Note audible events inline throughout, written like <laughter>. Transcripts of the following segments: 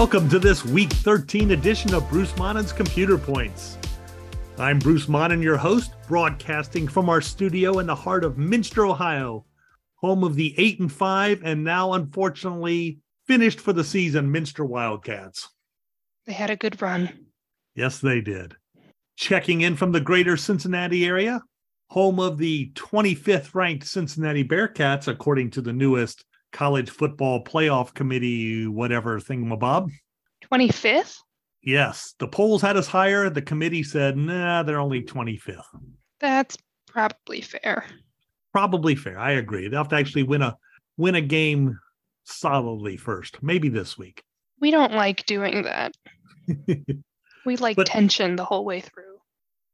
Welcome to this week 13 edition of Bruce Monnin's Computer Points. I'm Bruce Monnin, your host, broadcasting from our studio in the heart of Minster, Ohio, home of the 8 and 5 and now unfortunately finished for the season Minster Wildcats. They had a good run. Yes, they did. Checking in from the greater Cincinnati area, home of the 25th ranked Cincinnati Bearcats, according to the newest college football playoff committee, whatever thingamabob. 25th? Yes, the polls had us higher. The committee said, nah, they're only 25th. That's probably fair. Probably fair. I agree. They'll have to actually win a win a game solidly first, maybe this week. We don't like doing that. <laughs> we like But- tension the whole way through.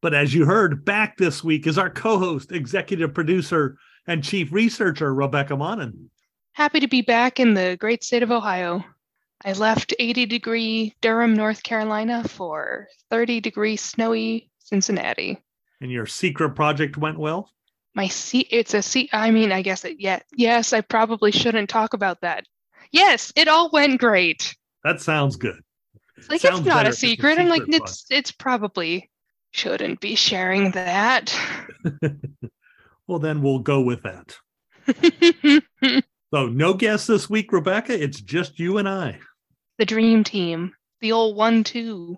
But as you heard, back this week is our co-host, executive producer, and chief researcher, Rebecca Monnin. Happy to be back in the great state of Ohio. I left 80 degree Durham, North Carolina for 30 degree snowy Cincinnati. And your secret project went well. My seat, it's a seat. I mean, I guess it, yeah, yes, I probably shouldn't talk about that. Yes, it all went great. That sounds good. Like Sounds it's not a it's a secret. I'm like, secret it's it's probably shouldn't be sharing that. <laughs> Well, then we'll go with that. <laughs> So, no guests this week, Rebecca. It's just you and I. the dream team, the old one two.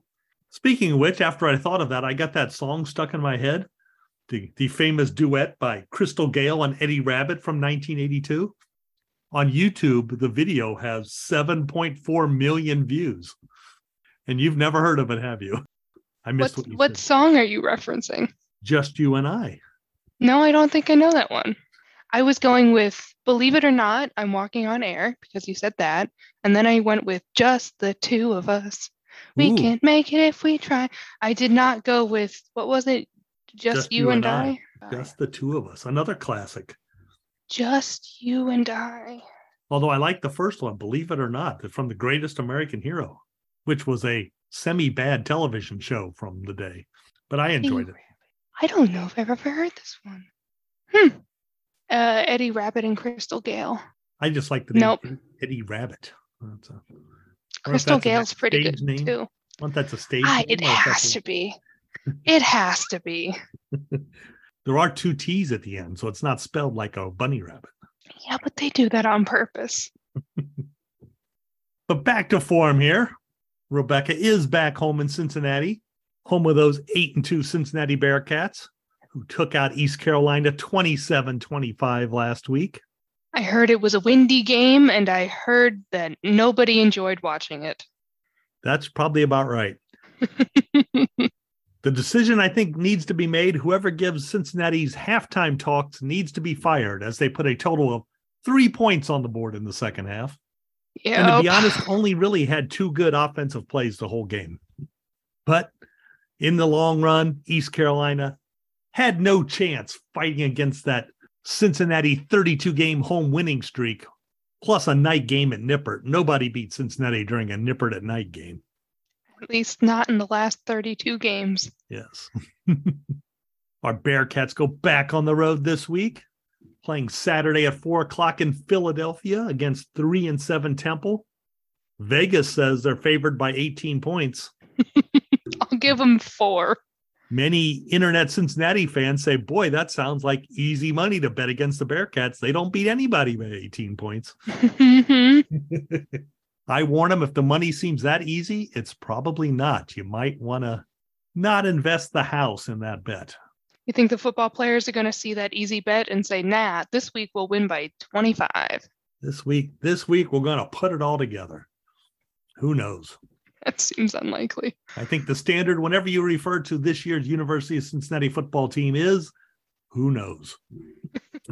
Speaking of which, after I thought of that, I got that song stuck in my head. The, the famous duet by Crystal Gayle and Eddie Rabbitt from 1982. On YouTube, the video has 7.4 million views. And you've never heard of it, have you? I missed What what you what song are you referencing? Just you and I. No, I don't think I know that one. I was going with Believe It or Not, I'm Walking on Air because you said that. And then I went with Just the Two of Us. We Ooh. can't make it if we try. I did not go with what was it? Just, you, and I. Just the two of us. Another classic. Just you and I. Although I like the first one, believe it or not, from the greatest American hero, which was a semi bad television show from the day. But I enjoyed it. I don't know if I've ever heard this one. Hmm. Uh, Eddie Rabbitt and Crystal Gayle. I just like the name Nope. Eddie Rabbitt. A, I don't know if Crystal a Gale's pretty good name. too. I that's a stage Ah, name it or if that's has a- to be. <laughs> It has to be. <laughs> There are two T's at the end, so it's not spelled like a bunny rabbit. Yeah, but they do that on purpose. <laughs> But back to form here. Rebecca is back home in Cincinnati, home of those eight and two Cincinnati Bearcats, who took out East Carolina 27 25 last week. I heard it was a windy game, and I heard that nobody enjoyed watching it. That's probably about right. <laughs> The decision I think needs to be made whoever gives Cincinnati's halftime talks needs to be fired as they put a total of three points on the board in the second half. Yeah. And to be honest, only really had two good offensive plays the whole game. But in the long run, East Carolina had no chance fighting against that Cincinnati 32 game home winning streak, plus a night game at Nippert. Nobody beat Cincinnati during a Nippert at night game. At least not in the last 32 games. Yes. <laughs> Our Bearcats go back on the road this week, playing Saturday at four o'clock in Philadelphia against three and seven Temple. Vegas says they're favored by 18 points. <laughs> I'll give them four. Many internet Cincinnati fans say, boy, that sounds like easy money to bet against the Bearcats. They don't beat anybody by 18 points. <laughs> Mhm. <laughs> I warn them if the money seems that easy, it's probably not. You might want to not invest the house in that bet. you think the football players are going to see that easy bet and say, nah, this week we'll win by 25? This week, this week we're going to put it all together. Who knows? <laughs> That seems unlikely. I think the standard whenever you refer to this year's University of Cincinnati football team is who knows. <laughs> <laughs>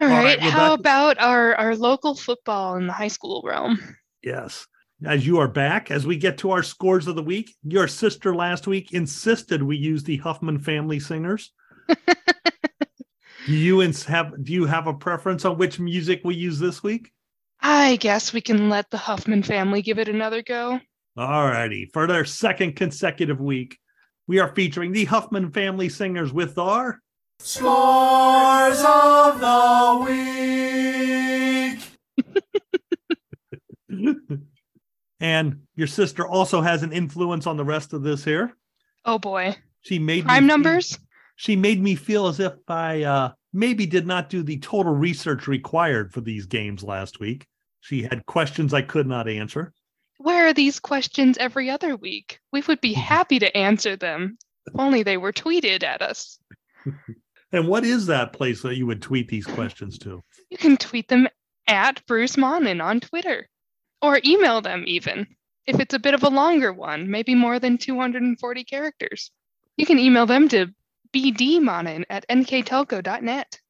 All All right. right, How about our, our local football in the high school realm? yes. As you are back, as we get to our scores of the week, your sister last week insisted we use the Huffman family singers. do you have do you have a preference on which music we use this week? I guess we can let the Huffman family give it another go. All righty. For their second consecutive week, we are featuring the Huffman family singers with our Scores of the week. <laughs> And your sister also has an influence on the rest of this here. Oh boy. She made Prime me numbers? She made me feel as if I uh, maybe did not do the total research required for these games last week. She had questions I could not answer. Where are these questions every other week? We would be <laughs> happy to answer them if only they were tweeted at us. <laughs> And what is that place that you would tweet these questions to? You can tweet them at Bruce Monnin on Twitter or email them even. If it's a bit of a longer one, maybe more than 240 characters, you can email them to bdmonin at nktelco.net.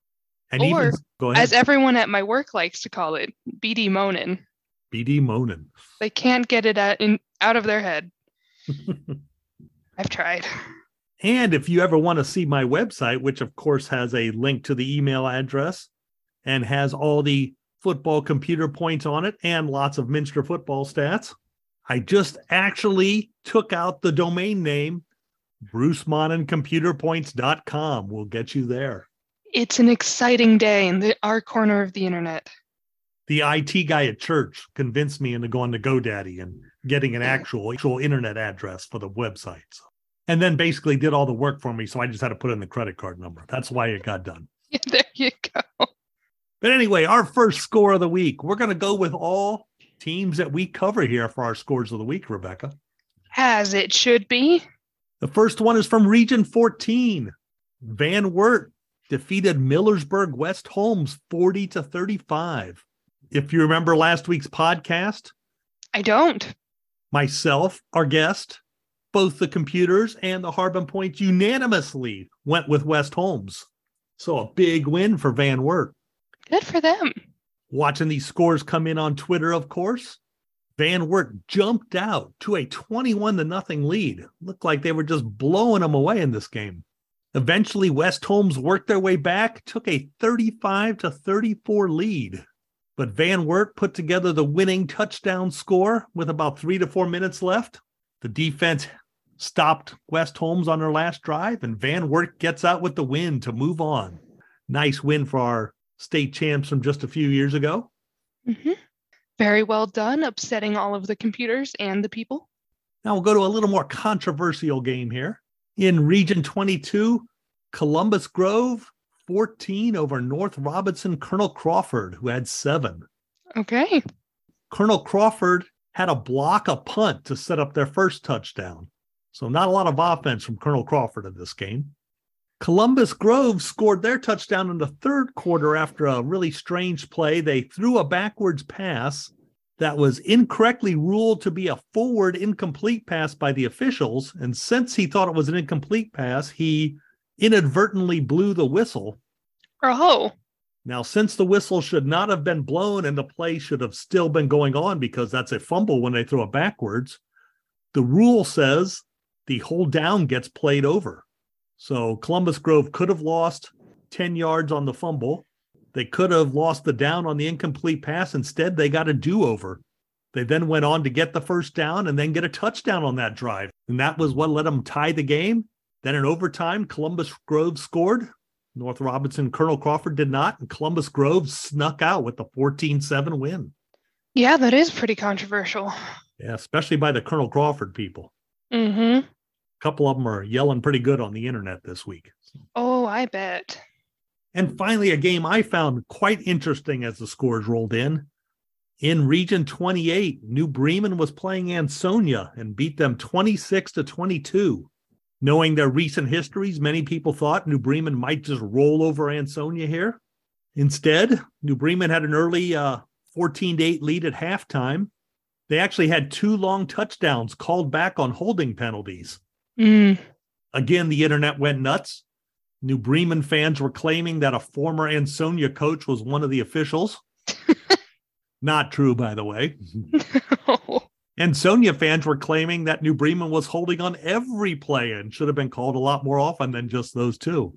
And Or, even go ahead, As everyone at my work likes to call it, BD Monin. BD Monin. They can't get it out, in, out of their head. <laughs> I've tried. And if you ever want to see my website, which of course has a link to the email address and has all the football computer points on it and lots of Minster football stats, I just actually took out the domain name brucemoninComputerPoints.com. We'll get you there. It's an exciting day in the, our corner of the internet. The IT guy at church convinced me into going to GoDaddy and getting an actual actual internet address for the website. And then basically did all the work for me. So I just had to put in the credit card number. That's why it got done. <laughs> there you go. But anyway, our first score of the week, we're going to go with all teams that we cover here for our scores of the week, Rebecca. As it should be. The first one is from Region 14. Van Wert defeated Millersburg West Holmes 40 to 35. If you remember last week's podcast, I don't. myself, our guest, both the computers and the Harbin Points unanimously went with West Holmes. So a big win for Van Wert. Good for them. Watching these scores come in on Twitter, of course. Van Wert jumped out to a 21 to nothing lead. Looked like they were just blowing them away in this game. Eventually, West Holmes worked their way back, took a 35 to 34 lead. But Van Wert put together the winning touchdown score with about three to four minutes left. The defense stopped West Holmes on their last drive, and Van Wert gets out with the win to move on. Nice win for our state champs from just a few years ago. hmm Very well done, upsetting all of the computers and the people. Now we'll go to a little more controversial game here. In Region 22, Columbus Grove 14 over North Robinson Colonel Crawford, who had seven. Okay. Colonel Crawford had a block a punt to set up their first touchdown. So not a lot of offense from Colonel Crawford in this game. Columbus Grove scored their touchdown in the third quarter after a really strange play. They threw a backwards pass that was incorrectly ruled to be a forward incomplete pass by the officials. And since he thought it was an incomplete pass, he inadvertently blew the whistle. Oh, Now, since the whistle should not have been blown and the play should have still been going on because that's a fumble when they throw it backwards, the rule says the whole down gets played over. So Columbus Grove could have lost 10 yards on the fumble. They could have lost the down on the incomplete pass. Instead, they got a do over. They then went on to get the first down and then get a touchdown on that drive. And that was what let them tie the game. Then in overtime, Columbus Grove scored. North Robinson, Colonel Crawford did not. And Columbus Grove snuck out with the 14 7 win. yeah, that is pretty controversial. Yeah, especially by the Colonel Crawford people. Mm-hmm. A couple of them are yelling pretty good on the internet this week. Oh, I bet. And finally, a game I found quite interesting as the scores rolled in. In Region 28, New Bremen was playing Ansonia and beat them 26 to 22. Knowing their recent histories, many people thought New Bremen might just roll over Ansonia here. Instead, New Bremen had an early uh, 14 to 8 lead at halftime. They actually had two long touchdowns called back on holding penalties. Mm. Again, the internet went nuts. New Bremen fans were claiming that a former Ansonia coach was one of the officials. <laughs> Not true, by the way. Ansonia fans were claiming that New Bremen was holding on every play and should have been called a lot more often than just those two.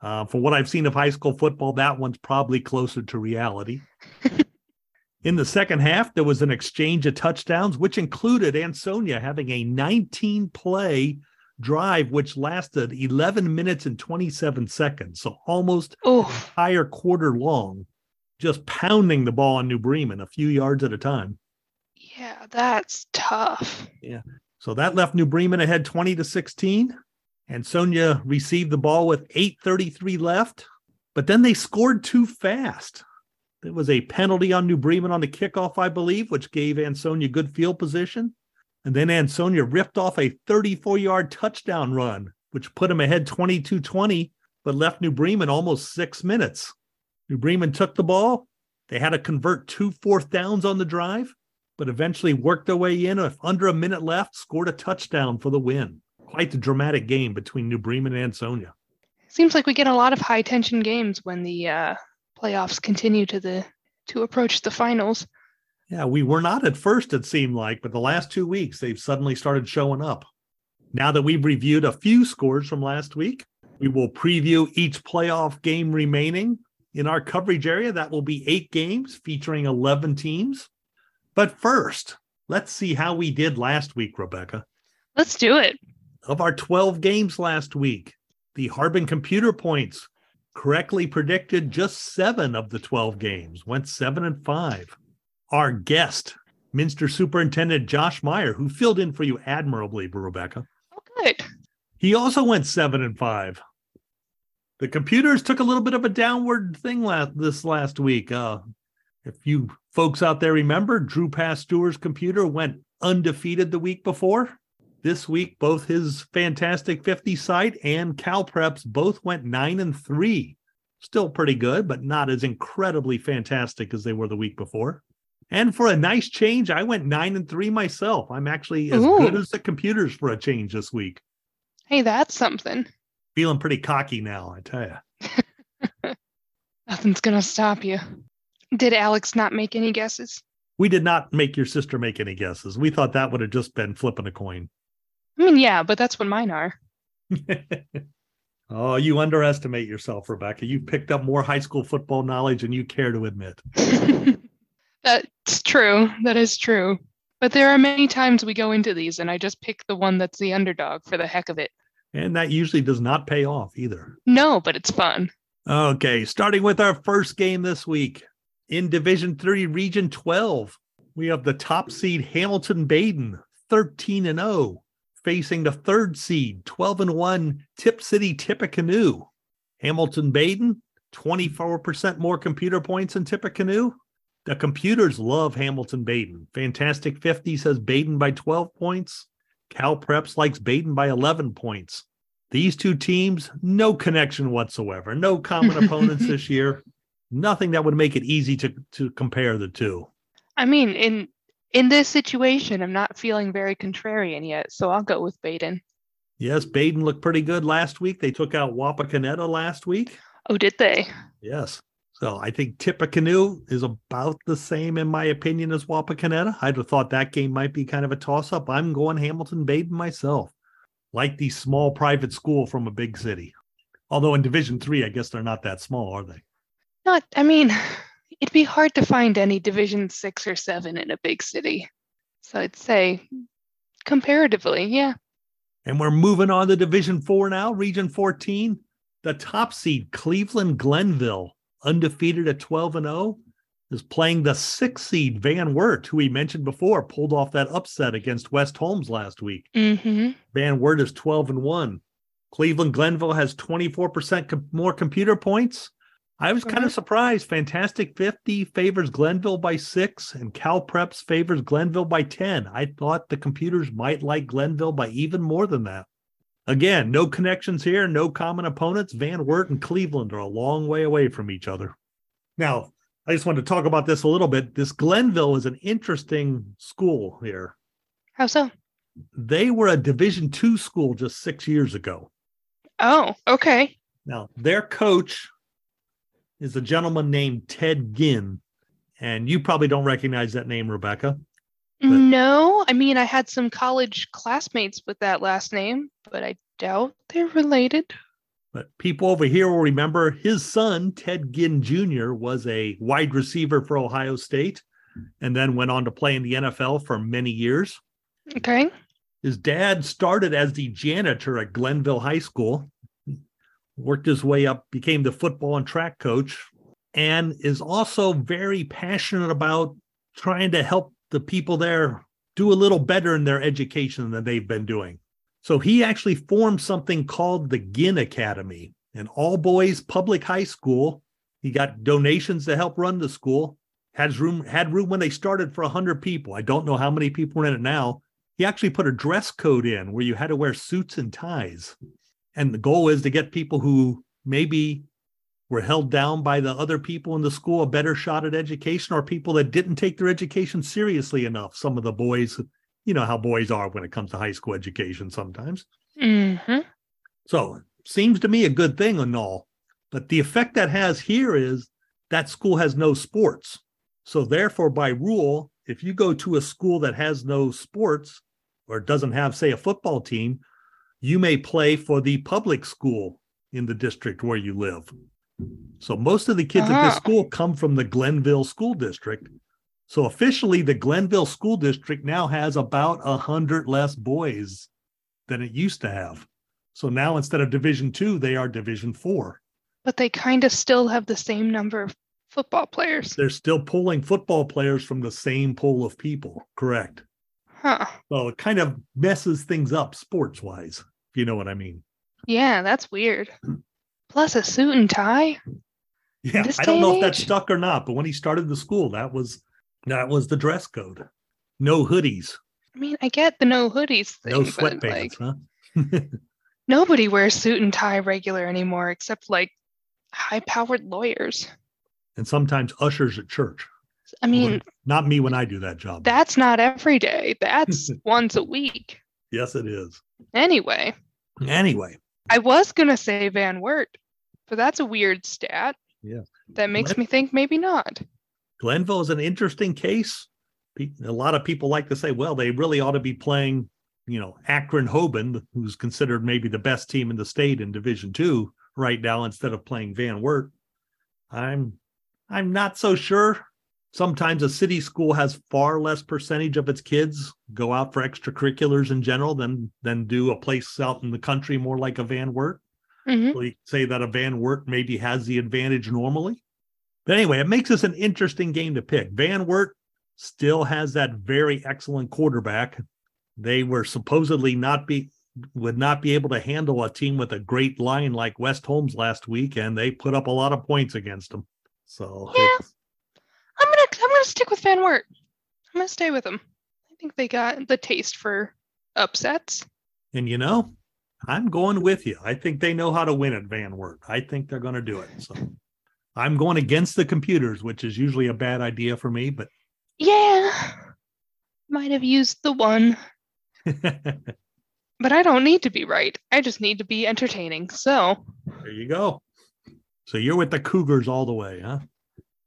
Uh, for what I've seen of high school football, that one's probably closer to reality. <laughs> In the second half, there was an exchange of touchdowns, which included Ansonia having a 19 play drive, which lasted 11 minutes and 27 seconds. So almost oh, entire quarter long, just pounding the ball on New Bremen a few yards at a time. Yeah, that's tough. Yeah. So that left New Bremen ahead 20 to 16. Ansonia received the ball with 8.33 left, but then they scored too fast. There was a penalty on New Bremen on the kickoff, I believe, which gave Ansonia good field position. And then Ansonia ripped off a 34 yard touchdown run, which put them ahead 22 20, but left New Bremen almost six minutes. New Bremen took the ball. They had to convert two fourth downs on the drive, but eventually worked their way in with under a minute left, scored a touchdown for the win. Quite the dramatic game between New Bremen and Ansonia. Seems like we get a lot of high tension games when the uh, playoffs continue to the to approach the finals. Yeah, we were not at first, it seemed like, but the last two weeks they've suddenly started showing up. Now that we've reviewed a few scores from last week, we will preview each playoff game remaining in our coverage area. That will be eight games featuring 11 teams. But first, let's see how we did last week, Rebecca. Let's do it. Of our 12 games last week, the Harbin computer points correctly predicted just seven of the 12 games, went seven and five. Our guest, Minster Superintendent Josh Meyer, who filled in for you admirably, Rebecca. Oh, good. He also went seven and five. The computers took a little bit of a downward thing last, this last week. Uh, if you folks out there remember, Drew Pasteur's computer went undefeated the week before. This week, both his fantastic 50 site and CalPreps both went nine and three. Still pretty good, but not as incredibly fantastic as they were the week before. And for a nice change, I went nine and three myself. I'm actually as Ooh. good as the computers for a change this week. Hey, that's something. Feeling pretty cocky now, I tell you. <laughs> Nothing's gonna stop you. Did Alex not make any guesses? We did not make your sister make any guesses. We thought that would have just been flipping a coin. I mean, yeah, but that's what mine are. <laughs> oh, you underestimate yourself, Rebecca. You've picked up more high school football knowledge than you care to admit. <laughs> that's true. That is true. But there are many times we go into these and I just pick the one that's the underdog for the heck of it. And that usually does not pay off either. No, but it's fun. Okay, starting with our first game this week in Division 3, Region 12, we have the top seed Hamilton Baden, 13 and 0, facing the third seed, 12 and 1, Tipp City Tippecanoe. Hamilton Baden, 24% more computer points than Tippecanoe. The computers love Hamilton Baden. Fantastic 50 says Baden by 12 points. Cal Preps likes Baden by 11 points. These two teams, no connection whatsoever, no common <laughs> opponents this year. Nothing that would make it easy to, to compare the two. I mean, in in this situation, I'm not feeling very contrarian yet, so I'll go with Baden. Yes, Baden looked pretty good last week. They took out Wapakoneta last week. Oh, did they? Yes. So I think Tippecanoe is about the same, in my opinion, as Wapakoneta. I'd have thought that game might be kind of a toss up. I'm going Hamilton Baden myself. Like the small private school from a big city. Although in Division Three, I guess they're not that small, are they? Not. I mean, it'd be hard to find any Division six or seven in a big city. So I'd say, comparatively, yeah. And we're moving on to Division Four now, Region 14. The top seed, Cleveland Glenville, undefeated at 12 and 0, is playing the six seed, Van Wert, who we mentioned before, pulled off that upset against West Holmes last week. Mm-hmm. Van Wert is 12 and 1. Cleveland Glenville has 24% com- more computer points. I was kind of surprised. Fantastic 50 favors Glenville by six, and Cal Preps favors Glenville by 10. I thought the computers might like Glenville by even more than that. Again, no connections here, no common opponents. Van Wert and Cleveland are a long way away from each other. Now, I just wanted to talk about this a little bit. This Glenville is an interesting school here. How so? They were a Division two school just six years ago. Oh, okay. Now, their coach is a gentleman named Ted Ginn. And you probably don't recognize that name, Rebecca. But- No, I mean I had some college classmates with that last name, but I doubt they're related. But people over here will remember his son, Ted Ginn Jr., was a wide receiver for Ohio State and then went on to play in the NFL for many years. Okay. His dad started as the janitor at Glenville High School, worked his way up, became the football and track coach, and is also very passionate about trying to help the people there do a little better in their education than they've been doing. So he actually formed something called the Ginn Academy, an all boys public high school. He got donations to help run the school. Had room had room when they started for 100 people. I don't know how many people are in it now. He actually put a dress code in where you had to wear suits and ties. And the goal is to get people who maybe were held down by the other people in the school a better shot at education or people that didn't take their education seriously enough. Some of the boys, you know how boys are when it comes to high school education sometimes. Mm-hmm. So seems to me a good thing and all. But the effect that has here is that school has no sports. So therefore, by rule, if you go to a school that has no sports or doesn't have, say, a football team, you may play for the public school in the district where you live. So most of the kids at this Ah. school come from the Glenville School District. So officially, the Glenville School District now has about a hundred less boys than it used to have. So now instead of Division Two, they are Division Four. But they kind of still have the same number of football players. They're still pulling football players from the same pool of people. Correct. Huh. So it kind of messes things up sports wise, if you know what I mean. Yeah, that's weird. <clears throat> Plus a suit and tie. Yeah, I don't know if that stuck or not, but when he started the school, that was that was the dress code. No hoodies, I mean, I get the no hoodies thing, no but like sweatpants, huh? <laughs> nobody wears suit and tie regular anymore except like high-powered lawyers. and sometimes ushers at church. I mean, Not me when I do that job. that's not every day. That's <laughs> once a week. yes, it is. Anyway, Anyway, I was gonna say Van Wert, but that's a weird stat. Yeah. That makes Let- me think maybe not. Glenville is an interesting case. A lot of people like to say, well, they really ought to be playing, you know, Akron Hoban, who's considered maybe the best team in the state in Division Two right now, instead of playing Van Wert. I'm I'm not so sure. Sometimes a city school has far less percentage of its kids go out for extracurriculars in general than than do a place out in the country more like a Van Wert. Hmm So you say that a Van Wert maybe has the advantage normally. But anyway, it makes this an interesting game to pick. Van Wert still has that very excellent quarterback. They were supposedly not be would not be able to handle a team with a great line like West Holmes last week, and they put up a lot of points against them. So Yeah. I'm gonna I'm gonna stick with Van Wert. I'm gonna stay with them. I think they got the taste for upsets. and you know, I'm going with you. I think they know how to win at Van Wert. I think they're going to do it. So I'm going against the computers, which is usually a bad idea for me, but Yeah. Might have used the one, <laughs> but I don't need to be right. I just need to be entertaining. So There you go. So you're with the Cougars all the way, huh?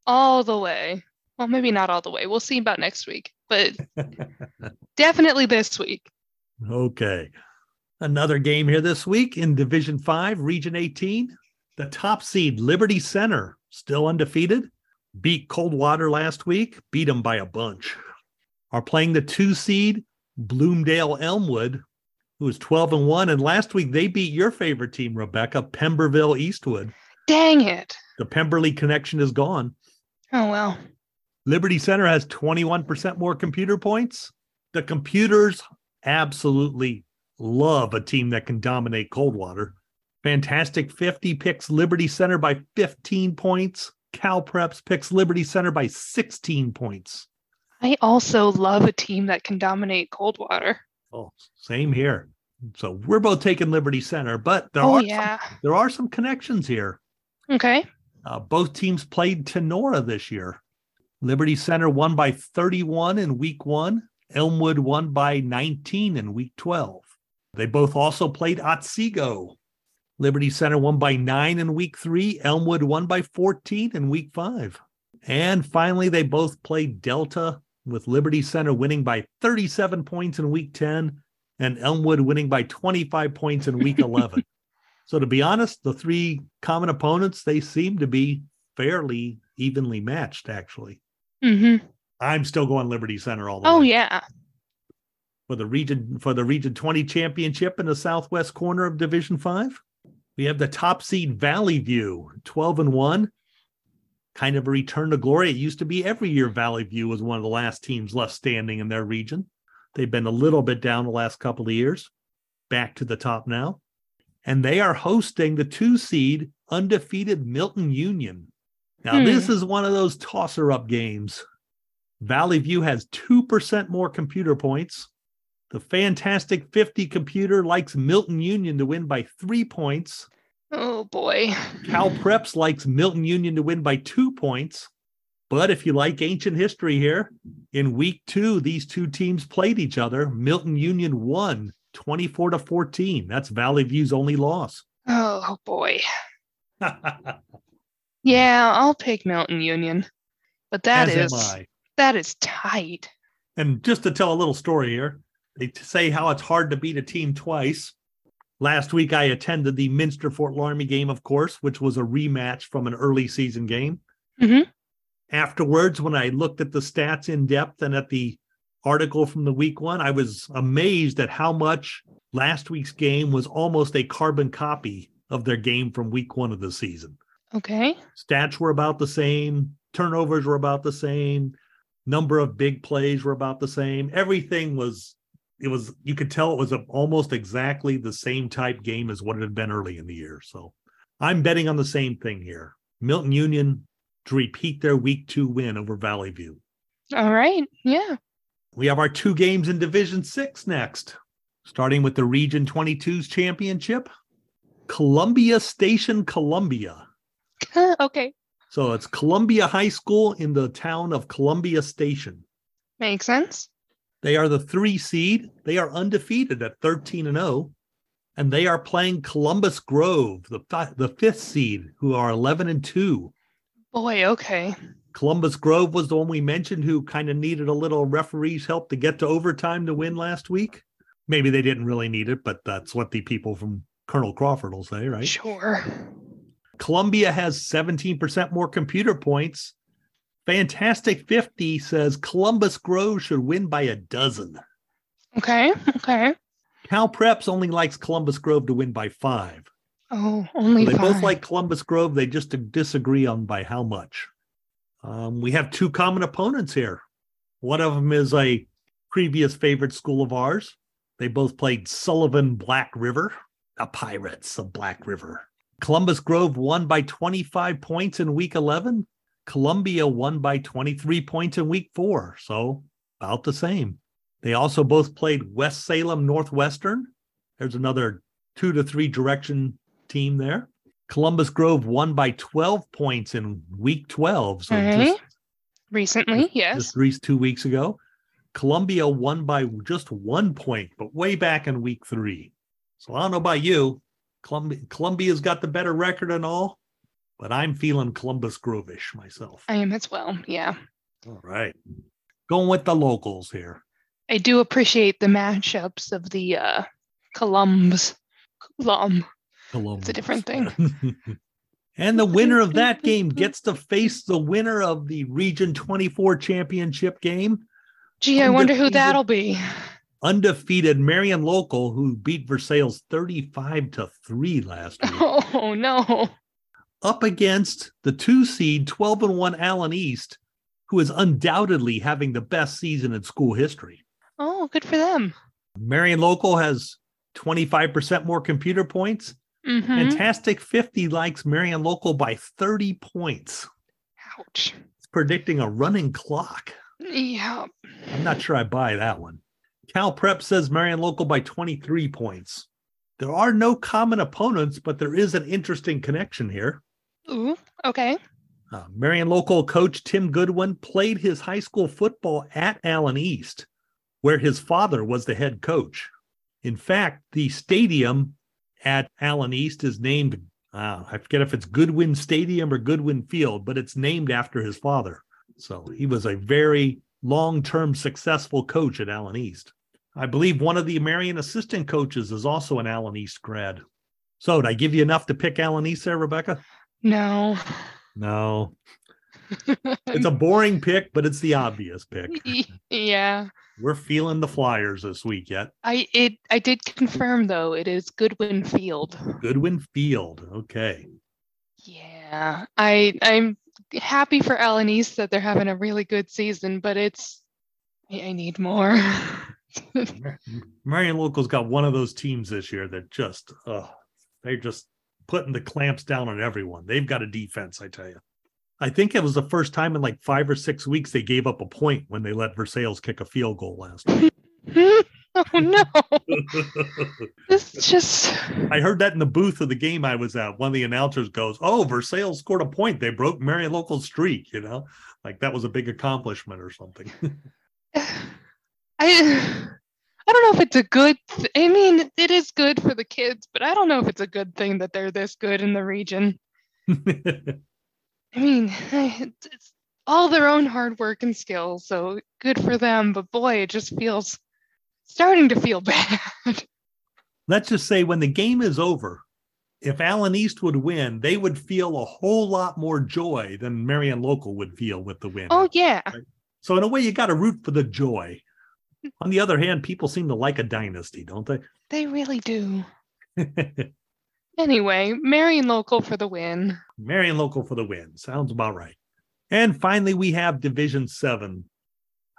all the way. Well, maybe not all the way. We'll see about next week, but definitely this week. <laughs> okay. Another game here this week in Division 5, Region 18. The top seed, Liberty Center, still undefeated. Beat Coldwater last week, beat them by a bunch. Are playing the two seed, Bloomdale Elmwood, who is 12 and 1. And last week they beat your favorite team, Rebecca, Pemberville Eastwood. Dang it. The Pemberley connection is gone. Oh well. Liberty Center has 21% more computer points. The computers absolutely love a team that can dominate Coldwater. Fantastic 50 picks Liberty Center by 15 points. Cal Preps picks Liberty Center by 16 points. I also love a team that can dominate Coldwater. Oh, same here. So we're both taking Liberty Center, but there oh are yeah. some, there are some connections here. Okay. Uh, both teams played Tinora this year. Liberty Center won by 31 in week one. Elmwood won by 19 in week 12. They both also played Otsego. Liberty Center won by nine in week three. Elmwood won by 14 in week five. And finally, they both played Delta, with Liberty Center winning by 37 points in week 10 and Elmwood winning by 25 points in week 11. <laughs> So to be honest, the three common opponents, they seem to be fairly evenly matched, actually. Mm-hmm. I'm still going Liberty Center all the Oh way Oh, yeah. For the region for the region 20 championship in the southwest corner of Division 5. We have the top seed Valley View, 12 and 1. kind of a return to glory. It used to be every year Valley View was one of the last teams left standing in their region. They've been a little bit down the last couple of years, back to the top now. And they are hosting the two seed undefeated Milton Union. Now, Hmm. this is one of those tosser up games. Valley View has 2% more computer points. The Fantastic 50 computer likes Milton Union to win by three points. Oh boy. Cal Preps likes Milton Union to win by two points. But if you like ancient history here, in week two, these two teams played each other. Milton Union won 24 to 14. That's Valley View's only loss. Oh boy. <laughs> Yeah, I'll pick Milton Union. But that As is that is tight. And just to tell a little story here, they say how it's hard to beat a team twice. Last week, I attended the Minster Fort Laramie game, of course, which was a rematch from an early season game. Mhm. Afterwards, when I looked at the stats in depth and at the article from the week one, I was amazed at how much last week's game was almost a carbon copy of their game from week one of the season Okay. stats were about the same turnovers were about the same number of big plays were about the same everything was it was you could tell it was a, almost exactly the same type game as what it had been early in the year so i'm betting on the same thing here milton union to repeat their week two win over valley view All right. Yeah. we have our two games in division six next starting with the region 22's championship columbia station columbia <laughs> okay. So it's Columbia High School in the town of Columbia Station. Makes sense. They are the three seed. They are undefeated at 13 and 0. And they are playing Columbus Grove, the, the fifth seed, who are 11 and 2. Boy, okay. Columbus Grove was the one we mentioned who kind of needed a little referee's help to get to overtime to win last week. Maybe they didn't really need it, but that's what the people from Colonel Crawford will say, right? Sure. Columbia has 17% more computer points. Fantastic 50 says Columbus Grove should win by a dozen. Okay. Okay. Cal Preps only likes Columbus Grove to win by five. Oh, only they five. both like Columbus Grove. They just disagree on by how much. Um, we have two common opponents here. One of them is a previous favorite school of ours. They both played Sullivan Black River, the Pirates of Black River. Columbus Grove won by 25 points in week 11. Columbia won by 23 points in week four. So about the same. They also both played West Salem Northwestern. There's another two to three direction team there. Columbus Grove won by 12 points in week 12. So Okay. just, Recently, yes. just three, two weeks ago. Columbia won by just one point, but way back in week three. So I don't know about you. Columbia, Columbia's got the better record and all, but I'm feeling Columbus Grove-ish myself. I am as well. Yeah. All right. Going with the locals here. I do appreciate the mashups of the uh Columbs. Colum. Columbus. a different thing. <laughs> and the winner of that game <laughs> gets to face the winner of the Region 24 championship game, Gee, I wonder who that'll be. undefeated Marion Local, who beat Versailles 35 to 3 last week, <laughs> Oh no. Up against the two seed 12 and 1 Allen East, who is undoubtedly having the best season in school history. Oh, good for them. Marion Local has 25% more computer points. hmm Fantastic 50 likes Marion Local by 30 points. Ouch. It's predicting a running clock. Yeah. I'm not sure I buy that one. Cal Prep says Marion Local by 23 points. There are no common opponents, but there is an interesting connection here. Ooh. Okay. Uh, Marion Local coach Tim Goodwin played his high school football at Allen East, where his father was the head coach. In fact, the stadium at Allen East is named, uh, I forget if it's Goodwin Stadium or Goodwin Field, but it's named after his father. So he was a very long term successful coach at Allen East. I believe one of the Marion assistant coaches is also an Allen East grad. So, did I give you enough to pick Allen East there, Rebecca? No. No, <laughs> it's a boring pick, but it's the obvious pick. <laughs> yeah. We're feeling the Flyers this week yet. I it I did confirm though it is Goodwin Field. Goodwin Field. Okay. Yeah. I I'm happy for East that they're having a really good season, but it's I, need more. <laughs> Marion Local's got one of those teams this year that just uh they're just putting the clamps down on everyone. They've got a defense, I tell you. I think it was the first time in like five or six weeks they gave up a point when they let Versailles kick a field goal last week. <laughs> oh no. <laughs> This just I heard that in the booth of the game I was at. One of the announcers goes, "Oh, Versailles scored a point. They broke Marion Local's streak." You know, like that was a big accomplishment or something. <laughs> <sighs> I I don't know if it's a good th- I mean, it is good for the kids, but I don't know if it's a good thing that they're this good in the region. <laughs> I mean, it's, it's all their own hard work and skills, so good for them, but boy, it just feels starting to feel <laughs> bad. Let's just say when the game is over, if Allen East would win, they would feel a whole lot more joy than Marion Local would feel with the win. oh yeah. So in a way, you got to root for the joy. On the other hand, people seem to like a dynasty, don't they? <laughs> They really do. Anyway, Marion Local for the win. Marion Local for the win. Sounds about right. And finally, we have Division Seven.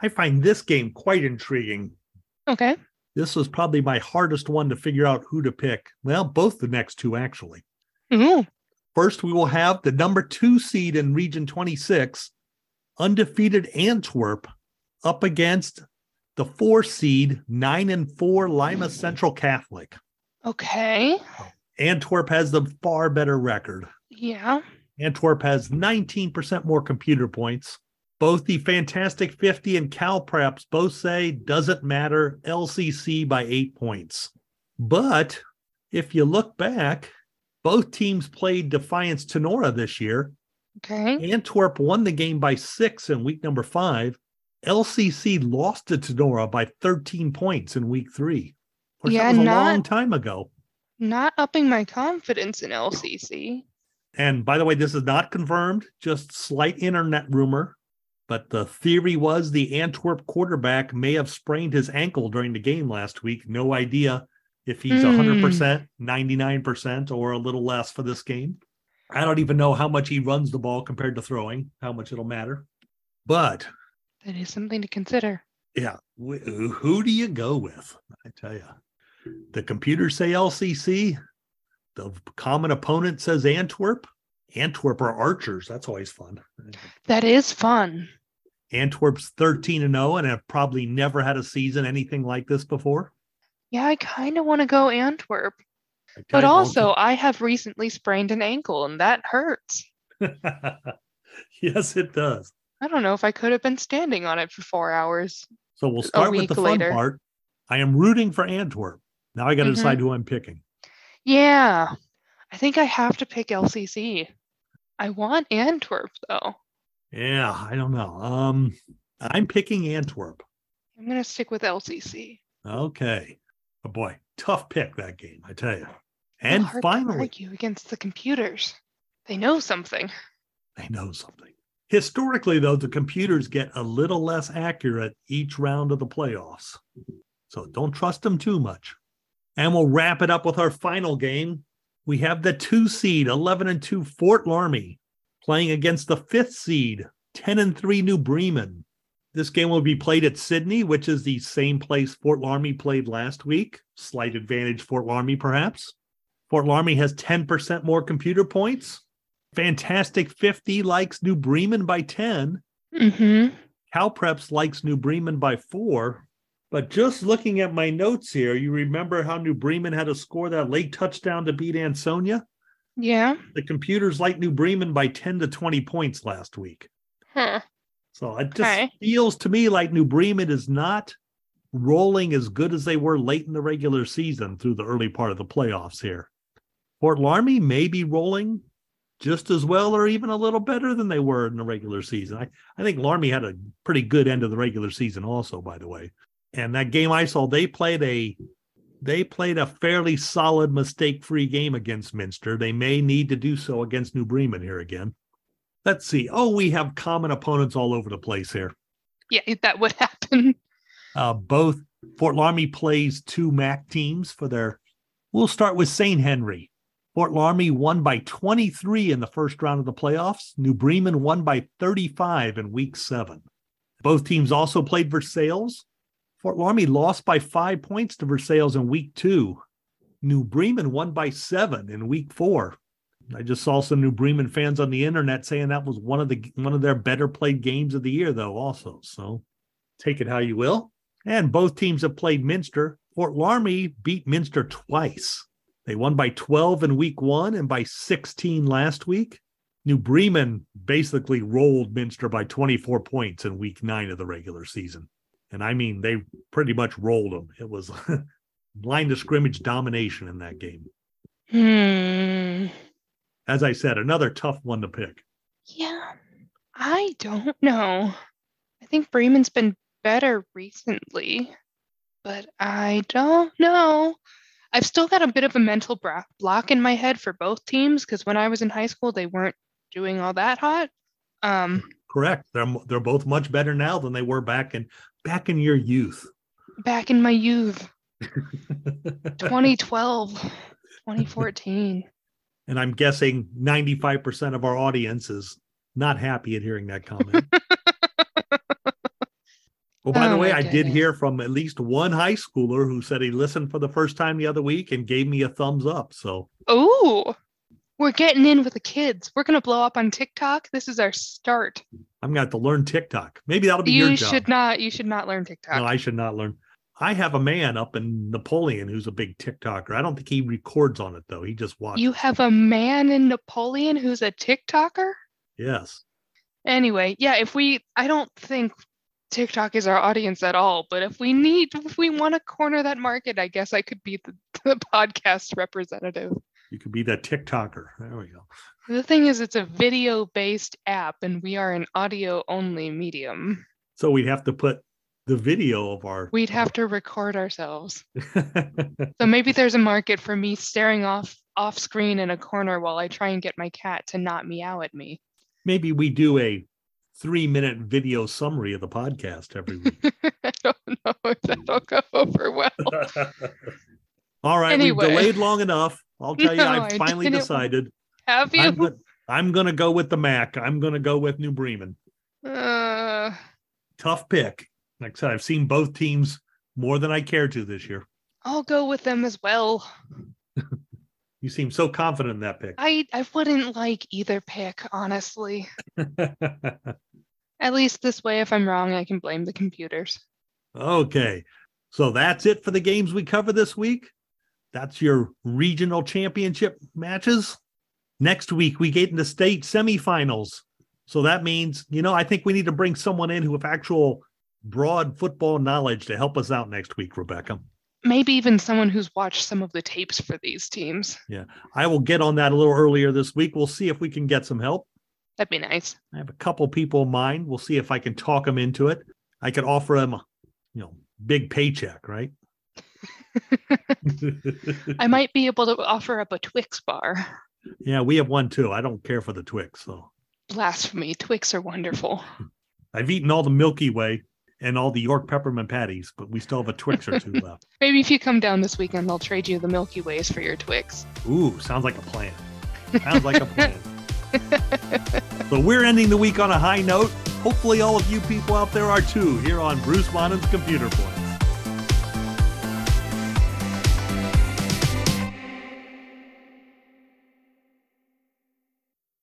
I find this game quite intriguing. Okay. This was probably my hardest one to figure out who to pick. Well, both the next two, actually. Ooh, First, we will have the number two seed in Region 26, undefeated Antwerp, up against the four seed, nine and four Lima Central Catholic. okay. Antwerp has the far better record. Yeah. Antwerp has 19% more computer points. Both the Fantastic 50 and Cal Preps both say doesn't matter, LCC by eight points. But if you look back, both teams played Defiance Tinora this year. Okay. Antwerp won the game by six in week number five. LCC lost to Tinora by 13 points in week three. Course, Yeah, that was a not- long time ago. Not upping my confidence in LCC. And by the way, this is not confirmed, just slight internet rumor. But the theory was the Antwerp quarterback may have sprained his ankle during the game last week. No idea if he's Hmm. 100%, 99%, or a little less for this game. I don't even know how much he runs the ball compared to throwing, how much it'll matter. But That is something to consider. yeah, who do you go with? I tell you, the computers say LCC. The common opponent says Antwerp. Antwerp are archers. That's always fun. That is fun. Antwerp's 13 and 0 and have probably never had a season anything like this before. Yeah, I kind of want to go Antwerp. But also, I have recently sprained an ankle and that hurts. <laughs> yes, it does. I don't know if I could have been standing on it for four hours. So we'll start with the fun later. part. I am rooting for Antwerp. Now I got to Mhm. decide who I'm picking. Yeah, I think I have to pick LCC. I want Antwerp though. Yeah, I don't know. Um, I'm picking Antwerp. I'm gonna stick with LCC. Okay. Oh boy, tough pick that game, I tell you. And finally, argue against the computers. They know something. they know something. Historically, though, the computers get a little less accurate each round of the playoffs. So don't trust them too much. And we'll wrap it up with our final game. We have the two seed, 11 and 2 Fort Laramie, playing against the fifth seed, 10 and 3 New Bremen. This game will be played at Sidney, which is the same place Fort Laramie played last week. Slight advantage, Fort Laramie, perhaps. Fort Larmy has 10% more computer points. Fantastic 50 likes New Bremen by 10. Mm-hmm. Cal Preps likes New Bremen by four. But just looking at my notes here, you remember how New Bremen had to score that late touchdown to beat Ansonia? Yeah. The computers like New Bremen by 10 to 20 points last week. Huh. So it just Okay. feels to me like New Bremen is not rolling as good as they were late in the regular season through the early part of the playoffs here. Fort Laramie may be rolling just as well or even a little better than they were in the regular season. I, I think Laramie had a pretty good end of the regular season also, by the way. And that game I saw, they played a they played a fairly solid mistake-free game against Minster. They may need to do so against New Bremen here again. Let's see. Oh, we have common opponents all over the place here. Yeah, <laughs> that would happen. Uh, both Fort Laramie plays two MAC teams for their. We'll start with St. Henry. Fort Laramie won by 23 in the first round of the playoffs. New Bremen won by 35 in week seven. Both teams also played Versailles. Fort Laramie lost by five points to Versailles in week two. New Bremen won by seven in week four. I just saw some New Bremen fans on the internet saying that was one of the one of their better played games of the year, though. Also, so take it how you will. And both teams have played Minster. Fort Laramie beat Minster twice. They won by 12 in week one and by 16 last week. New Bremen basically rolled Minster by 24 points in week nine of the regular season. And I mean, they pretty much rolled them. It was <laughs> line to scrimmage domination in that game. Hmm. As I said, another tough one to pick. Yeah. I don't know. I think Bremen's been better recently, but I don't know. I've still got a bit of a mental bra- block in my head for both teams because when I was in high school, they weren't doing all that hot. Um, Correct. They're they're both much better now than they were back in back in your youth. back in my youth, <laughs> 2012, 2014. and I'm guessing 95% of our audience is not happy at hearing that <laughs> comment. Well, by the Oh way, I did hear from at least one high schooler who said he listened for the first time the other week and gave me a thumbs up. So Oh, we're getting in with the kids. We're going to blow up on TikTok. This is our start. I'm going to have to learn TikTok. Maybe that'll be your job. You should not, you should not learn TikTok. No, I should not learn. I have a man up in Napoleon who's a big TikToker. I don't think he records on it though. He just watches. you have a man in Napoleon who's a TikToker? yes. Anyway, yeah, if we, I don't think TikTok is our audience at all, but if we need, if we want to corner that market, I guess I could be the, <laughs> the podcast representative. You could be that TikToker. There we go. The thing is, it's a video based app and we are an audio only medium. So we'd have to put the video of our. We'd have to record ourselves. So maybe there's a market for me staring off off screen in a corner while I try and get my cat to not meow at me. Maybe we do a three minute video summary of the podcast every week. <laughs> I don't know if that'll go over well. <laughs> All right, Anyway. we've delayed long enough. I'll tell you, No, I've I finally decided. Have you? I'm, go- I'm going to go with the Mac. I'm going to go with New Bremen. Uh, Tough pick. Like I said, I've seen both teams more than I care to this year. I'll go with them as well. <laughs> You seem so confident in that pick. I I wouldn't like either pick, honestly. <laughs> At least this way, if I'm wrong, I can blame the computers. okay. So that's it for the games we cover this week. That's your regional championship matches. Next week, we get into state semifinals. So that means, you know, I think we need to bring someone in who have actual broad football knowledge to help us out next week, Rebecca. Maybe even someone who's watched some of the tapes for these teams. Yeah, I will get on that a little earlier this week. We'll see if we can get some help. That'd be nice. I have a couple people in mind. We'll see if I can talk them into it. I could offer them, a, you know, big paycheck, right? <laughs> <laughs> I might be able to offer up a Twix bar. yeah, we have one too. I don't care for the Twix, so Blasphemy. Twix are wonderful. <laughs> I've eaten all the Milky Way and all the York peppermint patties, but we still have a Twix or two left. <laughs> Maybe if you come down this weekend, I'll trade you the Milky Ways for your Twix. Ooh, sounds like a plan. Sounds like a plan. <laughs> so we're ending the week on a high note. Hopefully, all of you people out there are too here on Bruce Monnin's Computer Play.